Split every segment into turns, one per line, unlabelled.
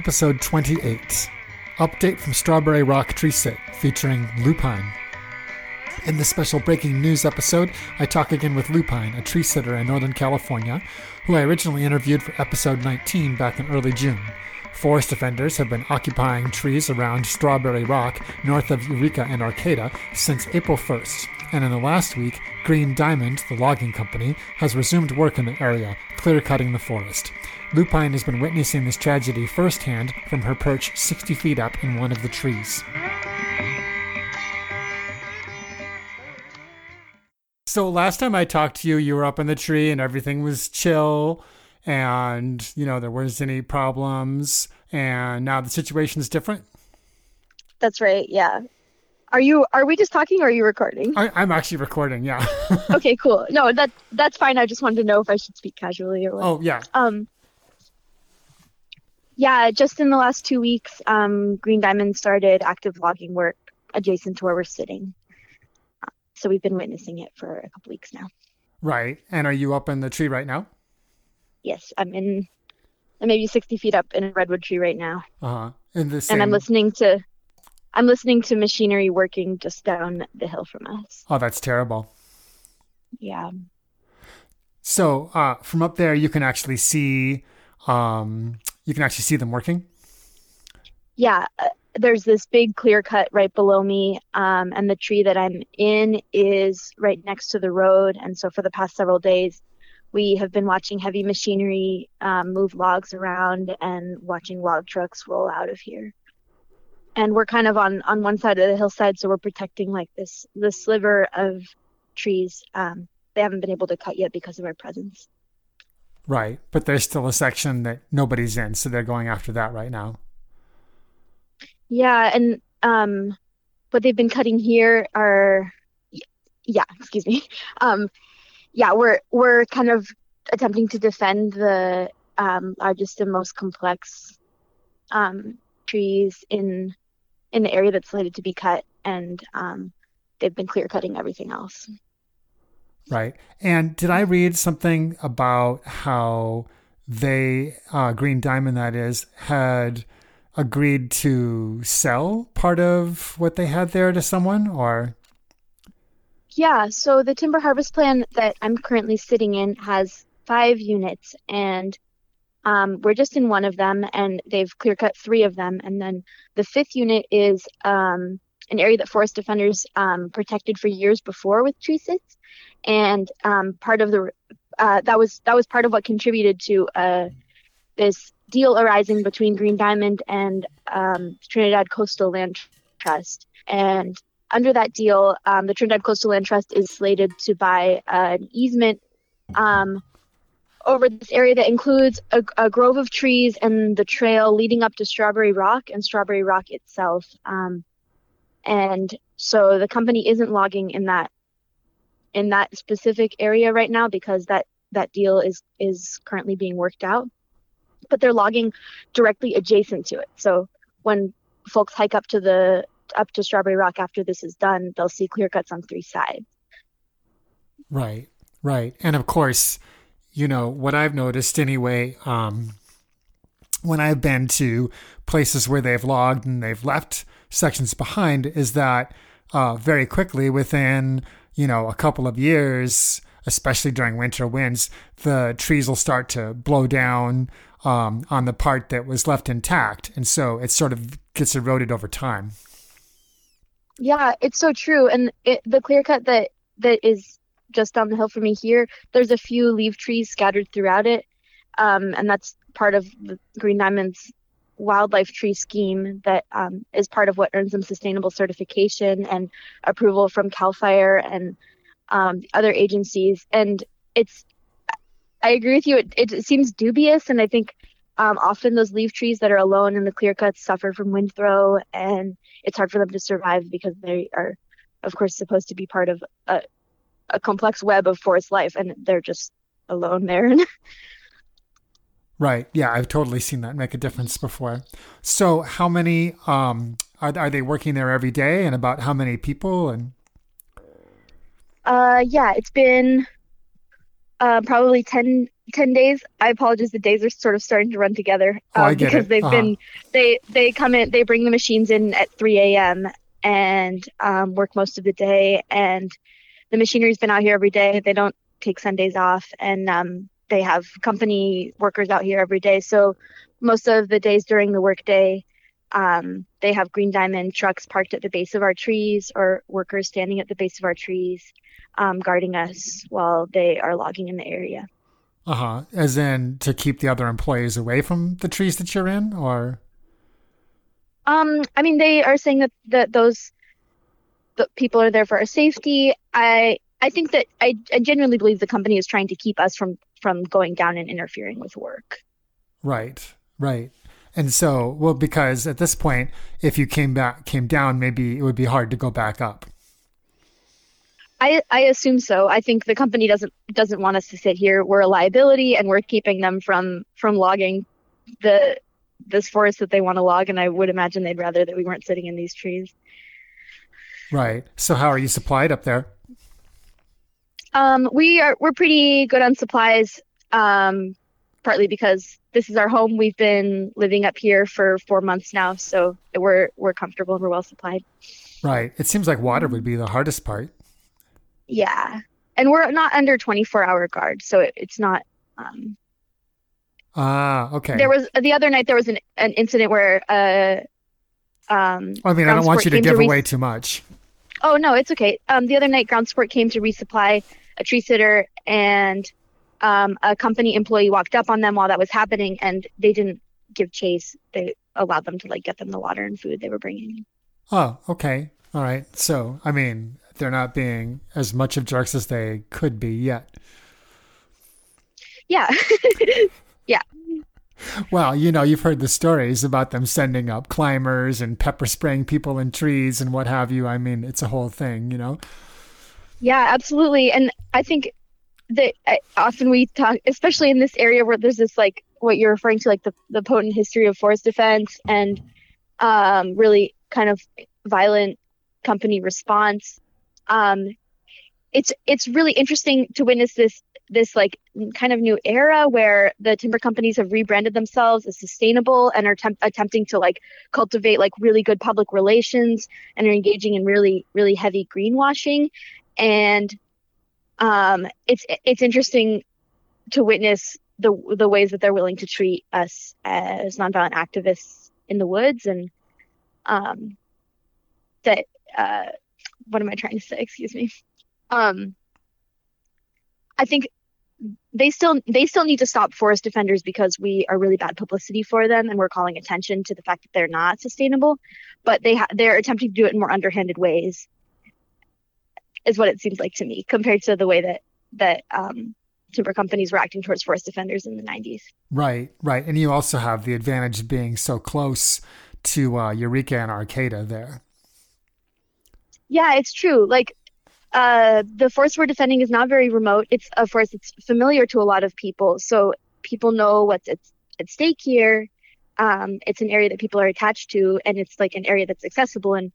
Episode 28 Update from Strawberry Rock Tree Sit featuring Lupine. In this special breaking news episode, I talk again with Lupine, a tree sitter in Northern California, who I originally interviewed for episode 19 back in early June. Forest defenders have been occupying trees around Strawberry Rock, north of Eureka and Arcata, since April 1st, and in the last week, Green Diamond, the logging company, has resumed work in the area, clear cutting the forest. Lupine has been witnessing this tragedy firsthand from her perch 60 feet up in one of the trees. So last time I talked to you, you were up in the tree and everything was chill and, you know, there wasn't any problems. And now the situation is different.
That's right. Yeah. Are you, are we just talking or are you recording?
I, I'm actually recording. Yeah.
okay, cool. No, that, that's fine. I just wanted to know if I should speak casually or what.
oh, yeah.
Um, yeah, just in the last two weeks, um, Green Diamond started active logging work adjacent to where we're sitting. Uh, So we've been witnessing it for a couple weeks now.
Right. And are you up in the tree right now?
Yes, I'm in, I'm maybe 60 feet up in a redwood tree right now,
Uh huh. In the same.
and I'm listening to, I'm listening to machinery working just down the hill from us.
Oh, that's terrible.
Yeah.
So uh, from up there, you can actually see, um, you can actually see them working.
yeah uh, there's this big clear cut right below me um, and the tree that i'm in is right next to the road and so for the past several days we have been watching heavy machinery um, move logs around and watching log trucks roll out of here and we're kind of on on one side of the hillside so we're protecting like this this sliver of trees um, they haven't been able to cut yet because of our presence
Right. But there's still a section that nobody's in, so they're going after that right now.
Yeah, and um, what they've been cutting here are, yeah, excuse me. Um, yeah, we're we're kind of attempting to defend the um, largest and most complex um, trees in in the area that's slated to be cut, and um, they've been clear cutting everything else.
Right. And did I read something about how they, uh, Green Diamond, that is, had agreed to sell part of what they had there to someone? Or,
Yeah, so the timber harvest plan that I'm currently sitting in has five units, and um, we're just in one of them, and they've clear cut three of them. And then the fifth unit is um, an area that forest defenders um, protected for years before with tree sits, and um, part of the uh, that was that was part of what contributed to uh, this deal arising between Green Diamond and um, Trinidad Coastal Land Trust, and under that deal, um, the Trinidad Coastal Land Trust is slated to buy an easement um, over this area that includes a, a grove of trees and the trail leading up to Strawberry Rock and Strawberry Rock itself. Um, and so the company isn't logging in that in that specific area right now because that that deal is is currently being worked out. But they're logging directly adjacent to it. So when folks hike up to the up to Strawberry Rock after this is done, they'll see clear cuts on three sides.
right, right. And of course, you know, what I've noticed anyway, um, when I've been to places where they've logged and they've left sections behind is that uh, very quickly within, you know, a couple of years, especially during winter winds, the trees will start to blow down um, on the part that was left intact. And so it sort of gets eroded over time.
Yeah, it's so true. And it, the clear cut that that is just down the hill from me here, there's a few leave trees scattered throughout it, um, and that's part of the Green Diamond's wildlife tree scheme that um, is part of what earns them sustainable certification and approval from Cal Fire and um, other agencies. And it's I agree with you. It, it seems dubious, and I think um, often those leave trees that are alone in the clear cuts suffer from wind throw, and it's hard for them to survive because they are, of course, supposed to be part of a, a complex web of forest life, and they're just alone there.
right. Yeah, I've totally seen that make a difference before. So, how many um, are are they working there every day, and about how many people? And
uh, yeah, it's been uh, probably 10, 10 days. I apologize. The days are sort of starting to run together
um, oh, I get
because
it.
they've
uh-huh.
been they they come in they bring the machines in at 3 a.m. and um, work most of the day. And the machinery's been out here every day. They don't take Sundays off, and um, they have company workers out here every day. So most of the days during the workday, um, they have green diamond trucks parked at the base of our trees or workers standing at the base of our trees um, guarding us while they are logging in the area.
Uh huh. As in to keep the other employees away from the trees that you're in, or?
Um, I mean, they are saying that that those the people are there for our safety. I I think that I, I genuinely believe the company is trying to keep us from from going down and interfering with work.
Right. Right. And so, well, because at this point, if you came back, came down, maybe it would be hard to go back up.
I, I assume so. I think the company doesn't doesn't want us to sit here. We're a liability, and we're keeping them from from logging the this forest that they want to log. And I would imagine they'd rather that we weren't sitting in these trees.
Right. So how are you supplied up there?
Um, we are we're pretty good on supplies. Um, partly because this is our home. We've been living up here for four months now, so we're we're comfortable and we're well supplied.
Right. It seems like water would be the hardest part.
Yeah, and we're not under 24 hour guard, so it, it's not. Um,
ah, okay.
There was the other night. There was an, an incident where. Uh, um,
I mean, I don't want you to give away too much.
Oh no, it's okay. Um, the other night, ground support came to resupply a tree sitter, and um, a company employee walked up on them while that was happening, and they didn't give chase. They allowed them to like get them the water and food they were bringing.
Oh, okay, all right. So, I mean, they're not being as much of jerks as they could be yet.
Yeah. yeah.
Well, you know, you've heard the stories about them sending up climbers and pepper spraying people in trees and what have you. I mean, it's a whole thing, you know?
Yeah, absolutely. And I think that uh, often we talk, especially in this area where there's this like what you're referring to, like the, the potent history of forest defense and um, really kind of violent company response um, it's it's really interesting to witness this this like kind of new era where the timber companies have rebranded themselves as sustainable and are temp- attempting to like cultivate like really good public relations and are engaging in really really heavy greenwashing and um, it's it's interesting to witness the the ways that they're willing to treat us as nonviolent activists in the woods and um, that uh, what am I trying to say? Excuse me. Um, I think they still they still need to stop forest defenders because we are really bad publicity for them and we're calling attention to the fact that they're not sustainable but they ha- they're attempting to do it in more underhanded ways is what it seems like to me compared to the way that that um, timber companies were acting towards forest defenders in the 90s
right right. And you also have the advantage of being so close to uh, eureka and arcata there.
Yeah, it's true. Like uh, the forest we're defending is not very remote. It's a forest that's familiar to a lot of people, so people know what's at, at stake here. Um, it's an area that people are attached to, and it's like an area that's accessible. And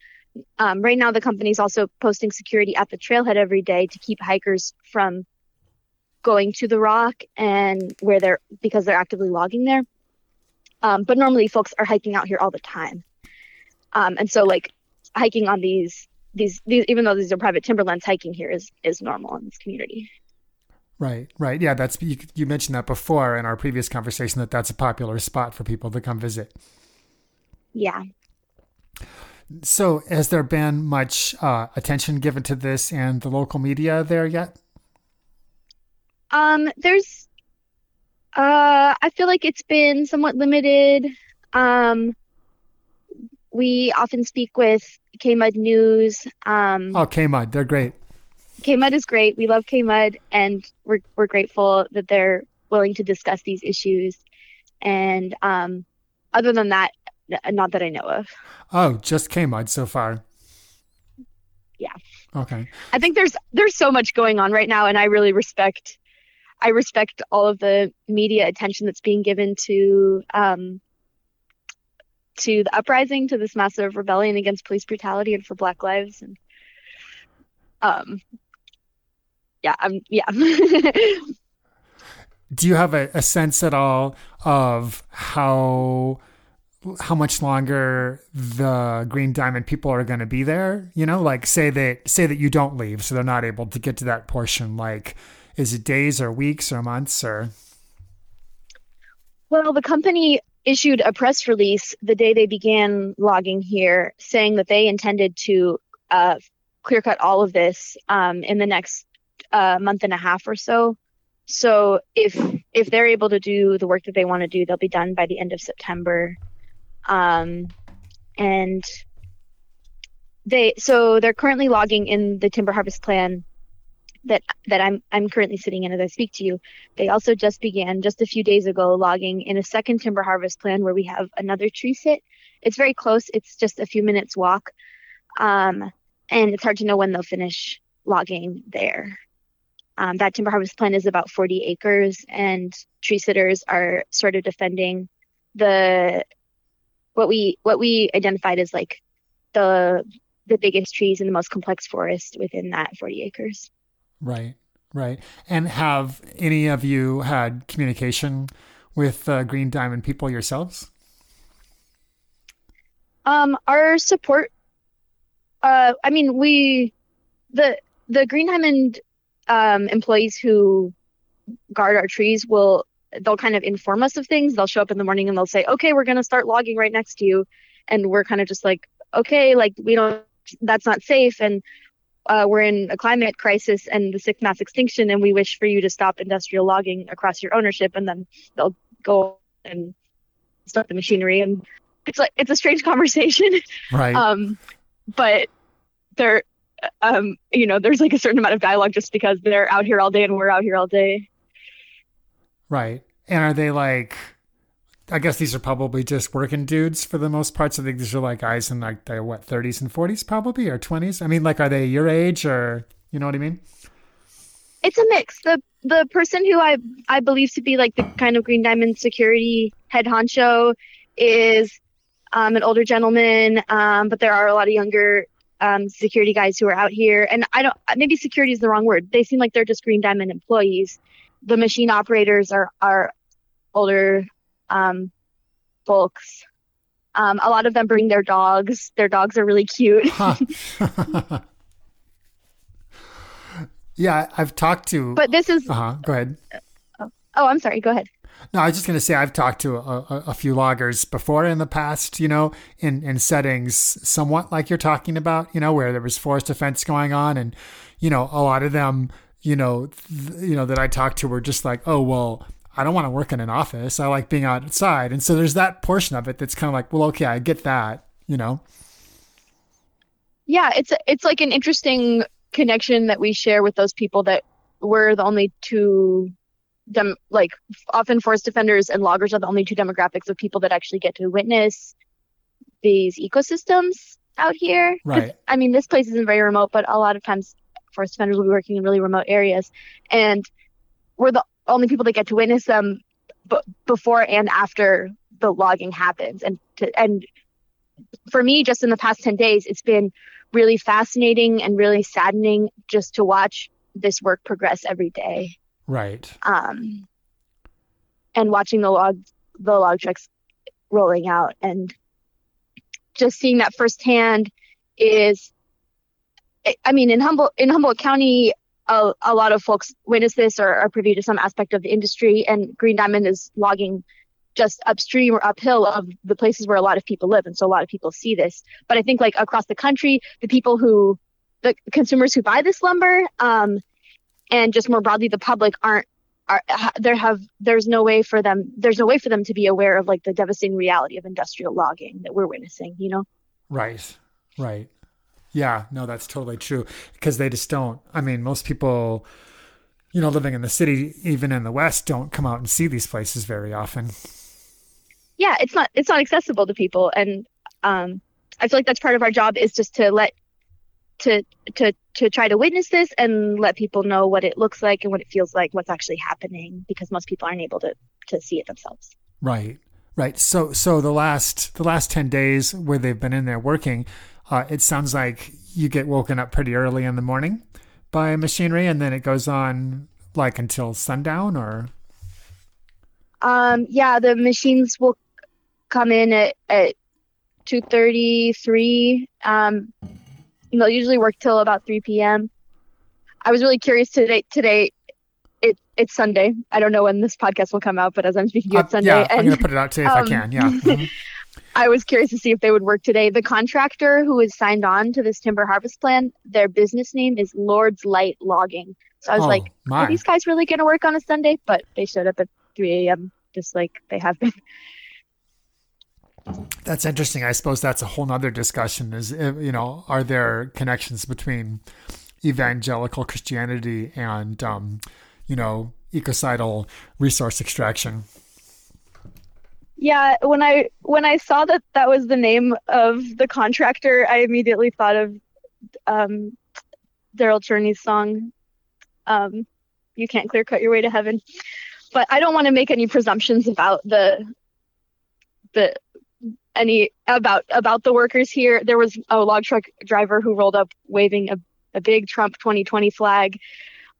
um, right now, the company's also posting security at the trailhead every day to keep hikers from going to the rock and where they're because they're actively logging there. Um, but normally, folks are hiking out here all the time, um, and so like hiking on these these, these even though these are private timberlands, hiking here is is normal in this community.
Right, right. Yeah, that's you, you mentioned that before in our previous conversation that that's a popular spot for people to come visit.
Yeah.
So, has there been much uh, attention given to this and the local media there yet?
Um, there's, uh, I feel like it's been somewhat limited. Um, we often speak with KMUD News. Um,
oh, KMUD, they're great.
KMUD is great. We love KMUD, and we're we're grateful that they're willing to discuss these issues. And um, other than that, not that I know of.
Oh, just KMUD so far.
Yeah.
Okay.
I think there's there's so much going on right now, and I really respect I respect all of the media attention that's being given to um, to the uprising, to this massive rebellion against police brutality and for Black lives, and um, yeah, I'm yeah.
Do you have a, a sense at all of how how much longer the green diamond people are going to be there you know like say that say that you don't leave so they're not able to get to that portion like is it days or weeks or months or
well the company issued a press release the day they began logging here saying that they intended to uh, clear cut all of this um, in the next uh, month and a half or so. So if if they're able to do the work that they want to do they'll be done by the end of september. Um, and they so they're currently logging in the timber harvest plan that that I'm I'm currently sitting in as I speak to you. They also just began just a few days ago logging in a second timber harvest plan where we have another tree sit. It's very close. It's just a few minutes walk, um, and it's hard to know when they'll finish logging there. Um, that timber harvest plan is about 40 acres, and tree sitters are sort of defending the what we what we identified as like the the biggest trees and the most complex forest within that 40 acres.
Right, right. And have any of you had communication with uh, Green Diamond people yourselves?
Um, our support. Uh, I mean, we the the Green Diamond um, employees who guard our trees will they'll kind of inform us of things. They'll show up in the morning and they'll say, "Okay, we're going to start logging right next to you," and we're kind of just like, "Okay, like we don't, that's not safe," and uh, we're in a climate crisis and the sixth mass extinction, and we wish for you to stop industrial logging across your ownership, and then they'll go and start the machinery, and it's like it's a strange conversation,
right?
um, but there, um, you know, there's like a certain amount of dialogue just because they're out here all day and we're out here all day.
Right. And are they like I guess these are probably just working dudes for the most part. So I think these are like guys in like their what, thirties and forties probably or twenties? I mean, like are they your age or you know what I mean?
It's a mix. The the person who I I believe to be like the kind of Green Diamond security head honcho is um, an older gentleman, um, but there are a lot of younger um, security guys who are out here. And I don't maybe security is the wrong word. They seem like they're just Green Diamond employees the machine operators are are older um, folks. Um, a lot of them bring their dogs. Their dogs are really cute.
yeah, I've talked to.
But this is.
Uh huh. Go ahead.
Oh, oh, I'm sorry. Go ahead.
No, I was just going to say I've talked to a, a, few loggers before in the past, you know, in, in settings somewhat like you're talking about, you know, where there was forest defense going on, and you know, a lot of them you know, th- you know that I talked to were just like, oh well, I don't want to work in an office. I like being outside, and so there's that portion of it that's kind of like, well, okay, I get that, you know.
Yeah, it's it's like an interesting connection that we share with those people that we're the only two dem like often forest defenders and loggers are the only two demographics of people that actually get to witness these ecosystems out here.
Right.
I mean, this place isn't very remote, but a lot of times forest defenders will be working in really remote areas, and we're the only people that get to witness them b- before and after the logging happens. And to, and for me, just in the past ten days, it's been really fascinating and really saddening just to watch this work progress every day.
Right.
Um, and watching the log the log trucks rolling out and just seeing that firsthand is I mean, in Humboldt, in Humboldt County, a, a lot of folks witness this or are privy to some aspect of the industry, and Green Diamond is logging just upstream or uphill of the places where a lot of people live, and so a lot of people see this. But I think like across the country, the people who, the consumers who buy this lumber, um, and just more broadly the public aren't are there have there's no way for them there's no way for them to be aware of like the devastating reality of industrial logging that we're witnessing you know
right right yeah, no, that's totally true because they just don't. I mean, most people, you know, living in the city, even in the West, don't come out and see these places very often.
Yeah, it's not it's not accessible to people, and um, I feel like that's part of our job is just to let to to to try to witness this and let people know what it looks like and what it feels like, what's actually happening, because most people aren't able to to see it themselves.
Right, right. So so the last the last ten days where they've been in there working, uh, it sounds like you get woken up pretty early in the morning by machinery, and then it goes on like until sundown, or
um, yeah, the machines will come in at at two thirty three. Um, they'll usually work till about three p.m. I was really curious today. Today, it it's Sunday. I don't know when this podcast will come out, but as I'm speaking,
uh,
it's Sunday.
yeah,
and,
I'm gonna put it out today if
um,
I can. Yeah.
I was curious to see if they would work today. The contractor who is signed on to this timber harvest plan, their business name is Lord's Light Logging. So I was
Oh,
like,
my.
are these guys really going to work on a Sunday? But they showed up at 3 a.m. just like they have been.
That's interesting. I suppose that's a whole nother discussion. Is uh, you know, are there connections between evangelical Christianity and um, you know ecocidal resource extraction?
Yeah, when I when I saw that that was the name of the contractor, I immediately thought of um, Darryl Cherney's song, um, "You Can't Clear Cut Your Way to Heaven." But I don't want to make any presumptions about the the any about about the workers here. There was a log truck driver who rolled up waving a, a big Trump 2020 flag,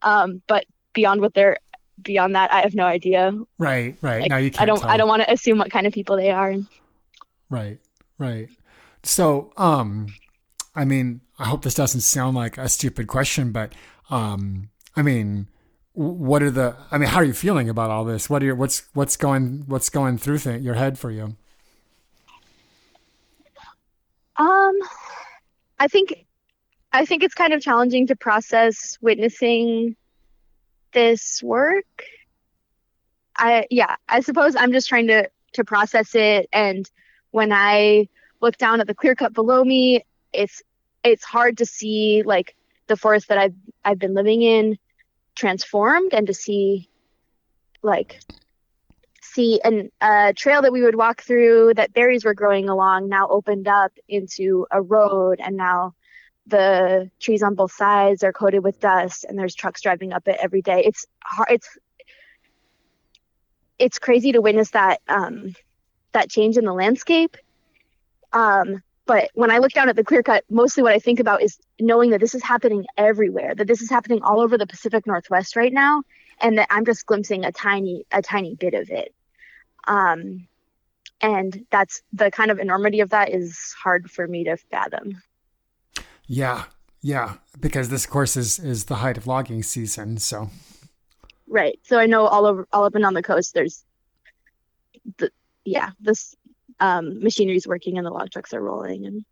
um, but beyond what they're beyond that, I have no idea.
Right, right.
Like,
now you can't.
I don't
Tell.
I don't want to assume what kind of people they are.
Right, right. So, um, I mean, I hope this doesn't sound like a stupid question, but um, I mean, what are the? I mean, how are you feeling about all this? What are your what's what's going what's going through th- your head for you?
Um, I think I think it's kind of challenging to process witnessing this work. I yeah, I suppose I'm just trying to to process it and when I look down at the clear cut below me, it's it's hard to see like the forest that I've I've been living in transformed and to see like see an a trail that we would walk through that berries were growing along now opened up into a road and now the trees on both sides are coated with dust and there's trucks driving up it every day it's hard it's it's crazy to witness that um that change in the landscape um but when I look down at the clear cut, mostly what I think about is knowing that this is happening everywhere, that this is happening all over the Pacific Northwest right now, and that I'm just glimpsing a tiny, a tiny bit of it. Um, and that's the kind of enormity of that is hard for me to fathom.
Yeah, yeah, because this, of course, is is the height of logging season. So,
Right. So I know all over, all up and down the coast, there's the, yeah, this um, machinery's working and the log trucks are rolling and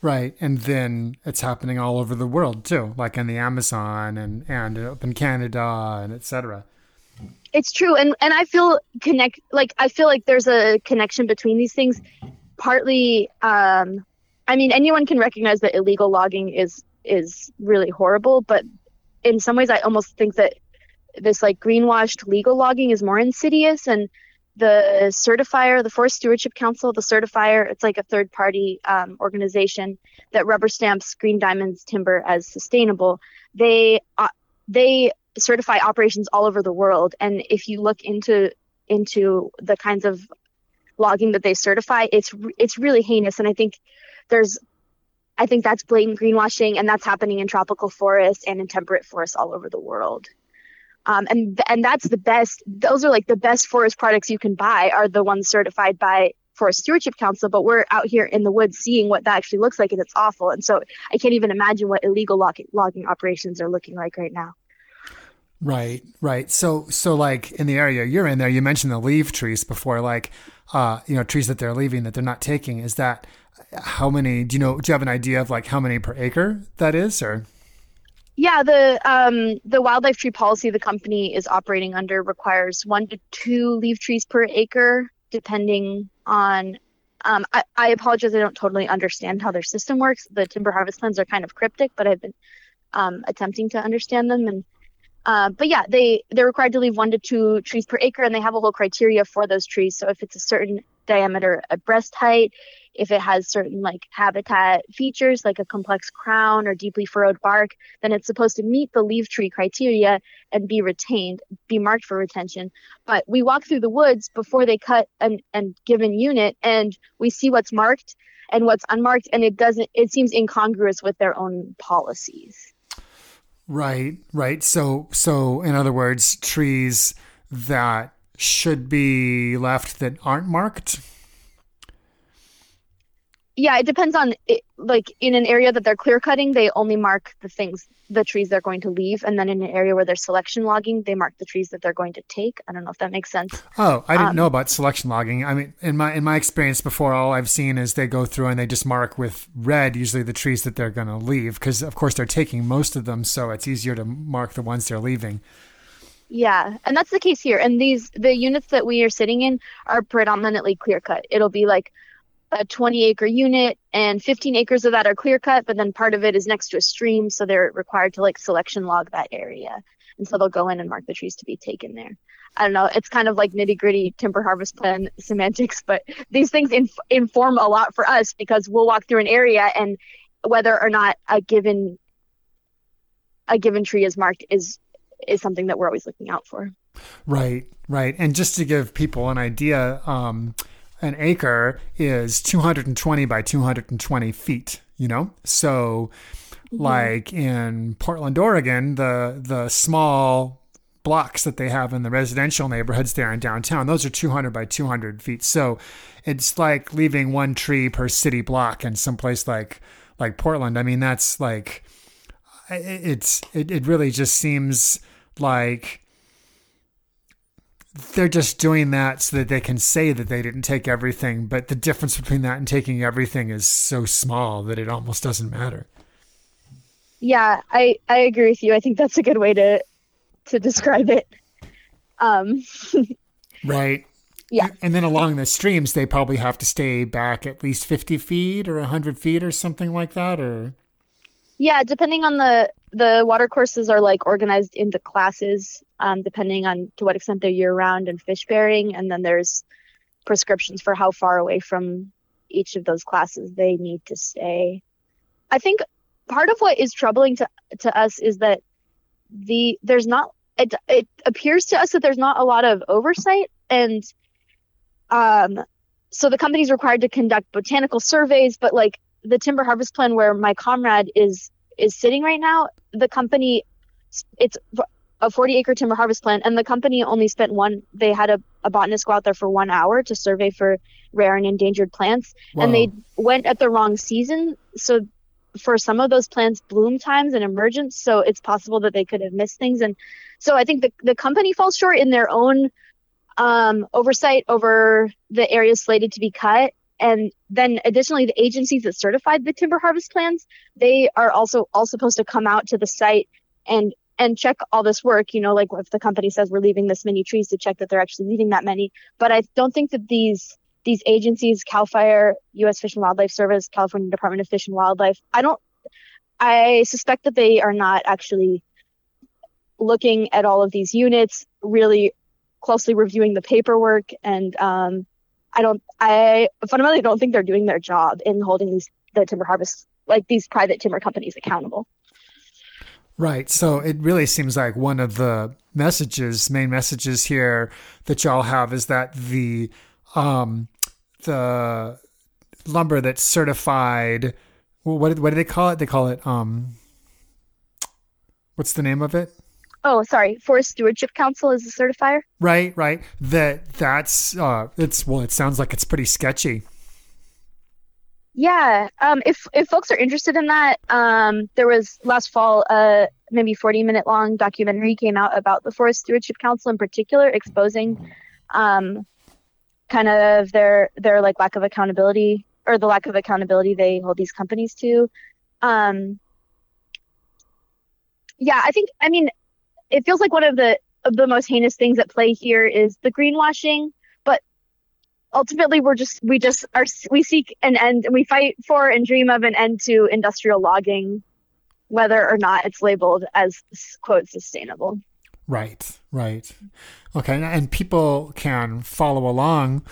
right, and then it's happening all over the world too, like in the Amazon and and up in Canada and etc.
it's true and and i feel connect like i feel like there's a connection between these things partly um i mean anyone can recognize that illegal logging is is really horrible but in some ways i almost think that this like greenwashed legal logging is more insidious and the certifier the forest stewardship council the certifier it's like a third party um, organization that rubber stamps green diamonds timber as sustainable. They uh, they certify operations all over the world and if you look into into the kinds of logging that they certify it's it's really heinous. And i think there's i think that's blatant greenwashing and that's happening in tropical forests and in temperate forests all over the world. Um, and and that's the best those are like the best forest products you can buy are the ones certified by forest stewardship council but we're out here in the woods seeing what that actually looks like and it's awful. And so i can't even imagine what illegal log- logging operations are looking like right now
Right, right. So, so like in the area you're in there, you mentioned the leave trees before, like, uh, you know, trees that they're leaving that they're not taking. Is that how many? Do you know? Do you have an idea of like how many per acre that is, or?
Yeah, the um the wildlife tree policy the company is operating under requires one to two leave trees per acre, depending on. Um, I, I apologize, I don't totally understand how their system works. The timber harvest plans are kind of cryptic, but I've been um, attempting to understand them. And Uh, but yeah, they they're required to leave one to two trees per acre, and they have a whole criteria for those trees. So if it's a certain diameter at breast height, if it has certain like habitat features like a complex crown or deeply furrowed bark, then it's supposed to meet the leave tree criteria and be retained, be marked for retention. But we walk through the woods before they cut an, an given unit and we see what's marked and what's unmarked and it doesn't it seems incongruous with their own policies.
Right, right. So so in other words, trees that should be left that aren't marked
yeah, it depends on it, like in an area that they're clear cutting, they only mark the things, the trees they're going to leave, and then in an area where they're selection logging, they mark the trees that they're going to take. I don't know if that makes sense.
Oh, I didn't um, know about selection logging. I mean, in my in my experience before, all I've seen is they go through and they just mark with red usually the trees that they're going to leave because of course they're taking most of them, so it's easier to mark the ones they're leaving.
Yeah, and that's the case here. And these the units that we are sitting in are predominantly clear cut. It'll be like a 20 acre unit and 15 acres of that are clear cut but then part of it is next to a stream so they're required to like selection log that area. And so they'll go in and mark the trees to be taken there. I don't know it's kind of like nitty gritty timber harvest plan semantics but these things inf- inform a lot for us because we'll walk through an area and whether or not a given a given tree is marked is is something that we're always looking out for.
Right right. And just to give people an idea um an acre is 220 by 220 feet, you know? So mm-hmm. like in Portland, Oregon, the the small blocks that they have in the residential neighborhoods there in downtown, those are 200 by 200 feet. So it's like leaving one tree per city block in some place like like Portland. I mean, that's like it's it, it really just seems like they're just doing that so that they can say that they didn't take everything. But the difference between that and taking everything is so small that it almost doesn't matter.
Yeah, I, I agree with you. I think that's a good way to to describe it. Um,
right.
Yeah.
And then along the streams, they probably have to stay back at least 50 feet or 100 feet or something like that, or?
Yeah, depending on the the water courses are like organized into classes um, depending on to what extent they're year round and fish bearing. And then there's prescriptions for how far away from each of those classes they need to stay. I think part of what is troubling to, to us is that the there's not it, it appears to us that there's not a lot of oversight and um so the company's required to conduct botanical surveys but like the timber harvest plan where my comrade is is sitting right now the company it's a 40 acre timber harvest plan and the company only spent one they had a, a botanist go out there for one hour to survey for rare and endangered plants. Whoa. and they went at the wrong season. So for some of those plants bloom times and emergence so it's possible that they could have missed things. And so i think the, the company falls short in their own um, oversight over the areas slated to be cut. And then additionally the agencies that certified the timber harvest plans they are also all supposed to come out to the site and and check all this work you know like if the company says we're leaving this many trees to check that they're actually leaving that many. But i don't think that these these agencies cal fire u.s fish and wildlife service california department of fish and wildlife i don't i suspect that they are not actually looking at all of these units really closely reviewing the paperwork. And um, i don't i fundamentally don't think they're doing their job in holding these the timber harvest like these private timber companies accountable
Right. So it really seems like one of the messages, main messages here that y'all have is that the um the lumber that's certified what what do they call it? They call it um what's the name of it?
Oh, sorry. Forest Stewardship Council is the certifier.
Right, right. That that's uh it's well it sounds like it's pretty sketchy.
Yeah, um, if if folks are interested in that, um, there was last fall a maybe 40 minute long documentary came out about the Forest Stewardship Council in particular, exposing um, kind of their their like lack of accountability or the lack of accountability they hold these companies to. Um, yeah, I think I mean it feels like one of the the most heinous things at play here is the greenwashing ultimately we're just we just are we seek an end and we fight for and dream of an end to industrial logging whether or not it's labeled as quote sustainable
Right, right. Okay, and people can follow along.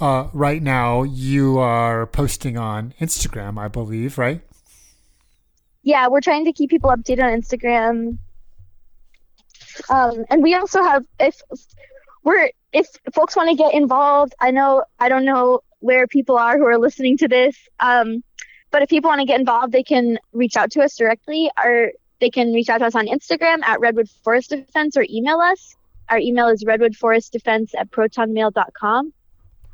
Uh, right now, you are posting on Instagram, I believe, right?
Yeah, we're trying to keep people updated on Instagram. Um, and we also have if we're if folks want to get involved, I know I don't know where people are who are listening to this. Um, but if people want to get involved, they can reach out to us directly. Or they can reach out to us on Instagram at Redwood Forest Defense or email us. Our email is redwoodforestdefense at protonmail.com.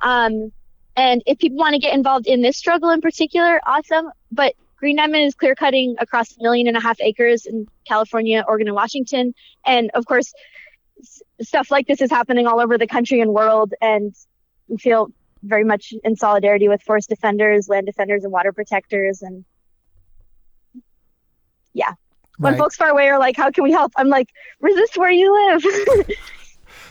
Um, and if people want to get involved in this struggle in particular, awesome. But Green Diamond is clear cutting across a million and a half acres in California, Oregon, and Washington. And of course, stuff like this is happening all over the country and world. And we feel very much in solidarity with forest defenders, land defenders, and water protectors. And yeah, when
Right.
folks far away are like, "How can we help?" I'm like, "Resist where you live."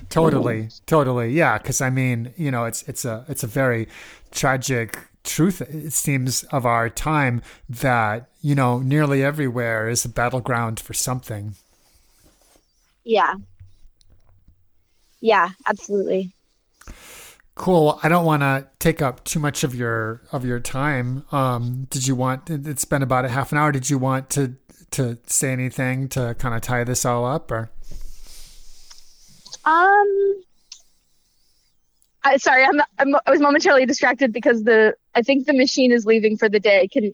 Totally, totally, yeah. Because I mean, you know, it's it's a it's a very tragic truth. It seems of our time that you know nearly everywhere is a battleground for something.
yeah, yeah, absolutely.
Cool. I don't want to take up too much of your of your time. Um, did you want? It's been about a half an hour. Did you want to to say anything to kind of tie this all up, or?
Um, I, sorry, I'm, I'm I was momentarily distracted because the I think the machine is leaving for the day. I can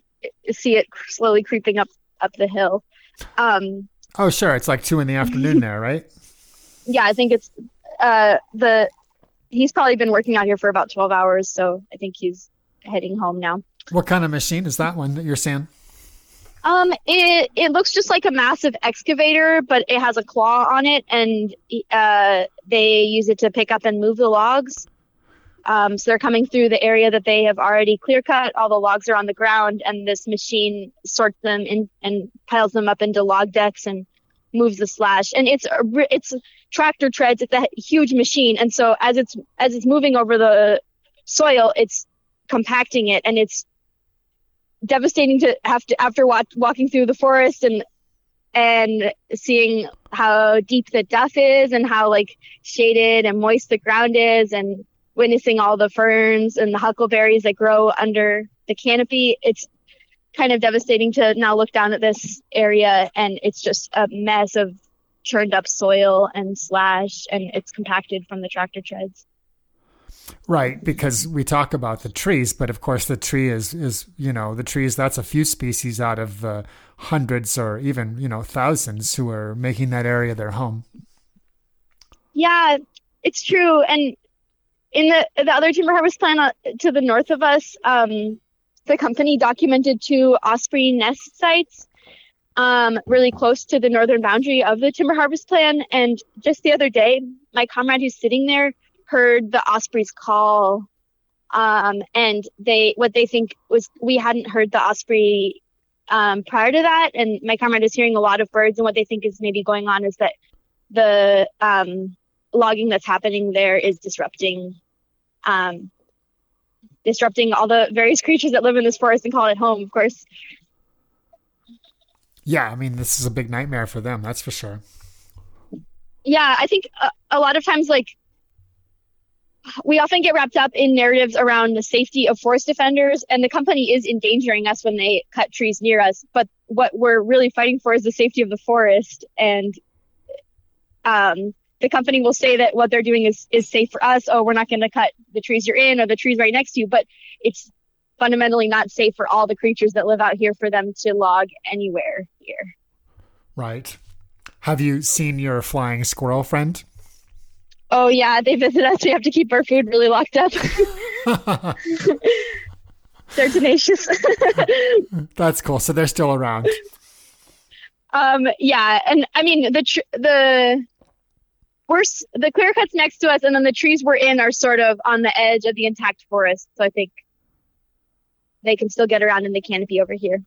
see it slowly creeping up up the hill. Um,
Oh, sure. It's like two in the afternoon there, right?
yeah, I think it's uh the he's probably been working out here for about 12 hours, so I think he's heading home now.
What kind of machine is that one that you're seeing?
Um, it it looks just like a massive excavator, but it has a claw on it, and uh, they use it to pick up and move the logs. Um, so they're coming through the area that they have already clear cut. All the logs are on the ground, and this machine sorts them in and piles them up into log decks and moves the slash. And it's it's tractor treads. It's a huge machine, and so as it's as it's moving over the soil, it's compacting it, and it's devastating to have to after walk, walking through the forest and and seeing how deep the duff is and how like shaded and moist the ground is and witnessing all the ferns and the huckleberries that grow under the canopy it's kind of devastating to now look down at this area and it's just a mess of churned up soil and slash and it's compacted from the tractor treads
Right, because we talk about the trees, but of course the tree is is you know the trees. That's a few species out of the hundreds or even you know thousands who are making that area their home.
Yeah, it's true. And in the the other timber harvest plan uh, to the north of us, um, the company documented two osprey nest sites um, really close to the northern boundary of the timber harvest plan. And just the other day, my comrade who's sitting there heard the ospreys call. Um, and they what they think was we hadn't heard the osprey um, prior to that, and my comrade is hearing a lot of birds, and what they think is maybe going on is that the um, logging that's happening there is disrupting um, disrupting all the various creatures that live in this forest and call it home of course
Yeah, I mean this is a big nightmare for them. That's for sure.
yeah i think a, a lot of times like we often get wrapped up in narratives around the safety of forest defenders and the company is endangering us when they cut trees near us but what we're really fighting for is the safety of the forest and um, the company will say that what they're doing is, is safe for us oh we're not going to cut the trees you're in or the trees right next to you but it's fundamentally not safe for all the creatures that live out here for them to log anywhere here
Right. Have you seen your flying squirrel friend?
oh yeah they visit us we have to keep our food really locked up they're tenacious
That's cool. So they're still around.
um yeah and i mean the tr- the we're the clear cuts next to us and then the trees we're in are sort of on the edge of the intact forest so i think they can still get around in the canopy over here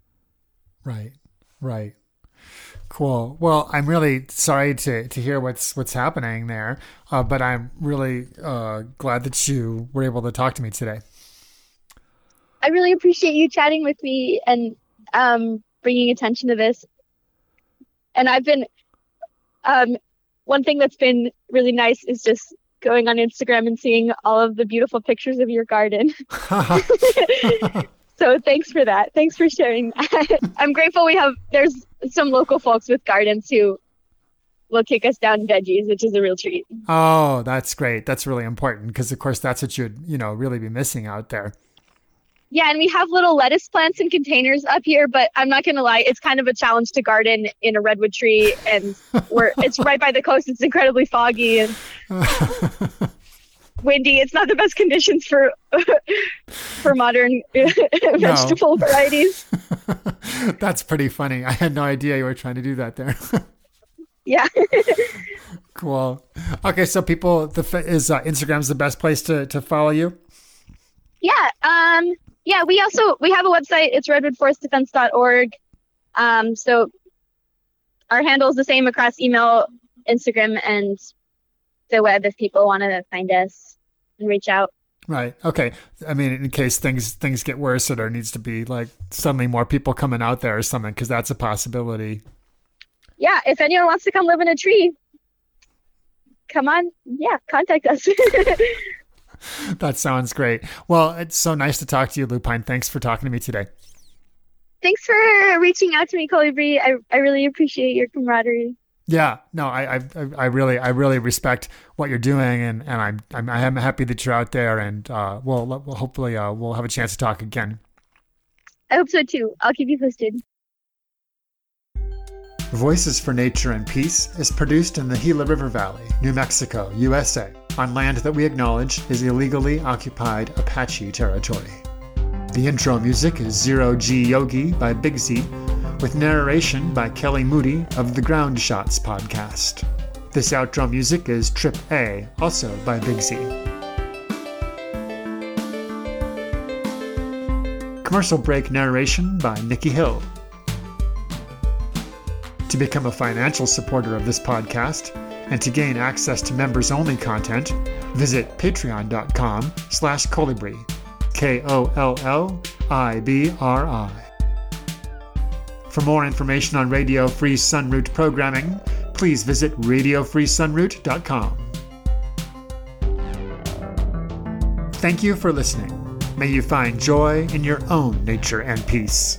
Right. Right. Cool. Well, I'm really sorry to, to hear what's what's happening there, uh, but I'm really uh, glad that you were able to talk to me today.
i really appreciate you chatting with me and um bringing attention to this and i've been um one thing that's been really nice is just going on Instagram and seeing all of the beautiful pictures of your garden. so thanks for that. Thanks for sharing that. I'm grateful we have there's some local folks with gardens who will kick us down veggies, which is a real treat.
Oh, that's great. That's really important because of course that's what you'd, you know, really be missing out there.
Yeah, and we have little lettuce plants in containers up here, but I'm not gonna lie, it's kind of a challenge to garden in a redwood tree, and we're it's right by the coast. It's incredibly foggy and windy. It's not the best conditions for for modern vegetable varieties.
That's pretty funny. I had no idea you were trying to do that there.
yeah.
cool. Okay, so people, the is uh, Instagram's the best place to to follow you.
Yeah. Um yeah, we also we have a website. It's redwoodforestdefense.org. Um, so our handle is the same across email, Instagram, and the web if people want to find us and reach out.
Right. Okay. I mean, in case things things get worse, or there needs to be like suddenly more people coming out there or something, because that's a possibility.
Yeah. If anyone wants to come live in a tree, come on. Yeah, contact us.
that sounds great. Well, it's so nice to talk to you, Lupine. Thanks for talking to me today.
Thanks for reaching out to me, Kollibri. I, I really appreciate your camaraderie.
Yeah, no, I, I, I really, I really respect what you're doing, and, and I'm, I'm, I am happy that you're out there, and uh, we'll, we'll hopefully, uh, we'll have a chance to talk again.
I hope so too. I'll keep you posted.
Voices for Nature and Peace is produced in the Gila River Valley, New Mexico, USA on land that we acknowledge is illegally occupied Apache territory. The intro music is Zero G Yogi by Big Z, with narration by Kelly Moody of the Ground Shots podcast. This outro music is Trip A, also by Big Z. Commercial break narration by Nikki Hill. To become a financial supporter of this podcast, and to gain access to members-only content, visit patreon.com slash kollibri, K-O-L-L-I-B-R-I. For more information on Radio Free Sunroot programming, please visit radiofreesunroot.com. Thank you for listening. May you find joy in your own nature and peace.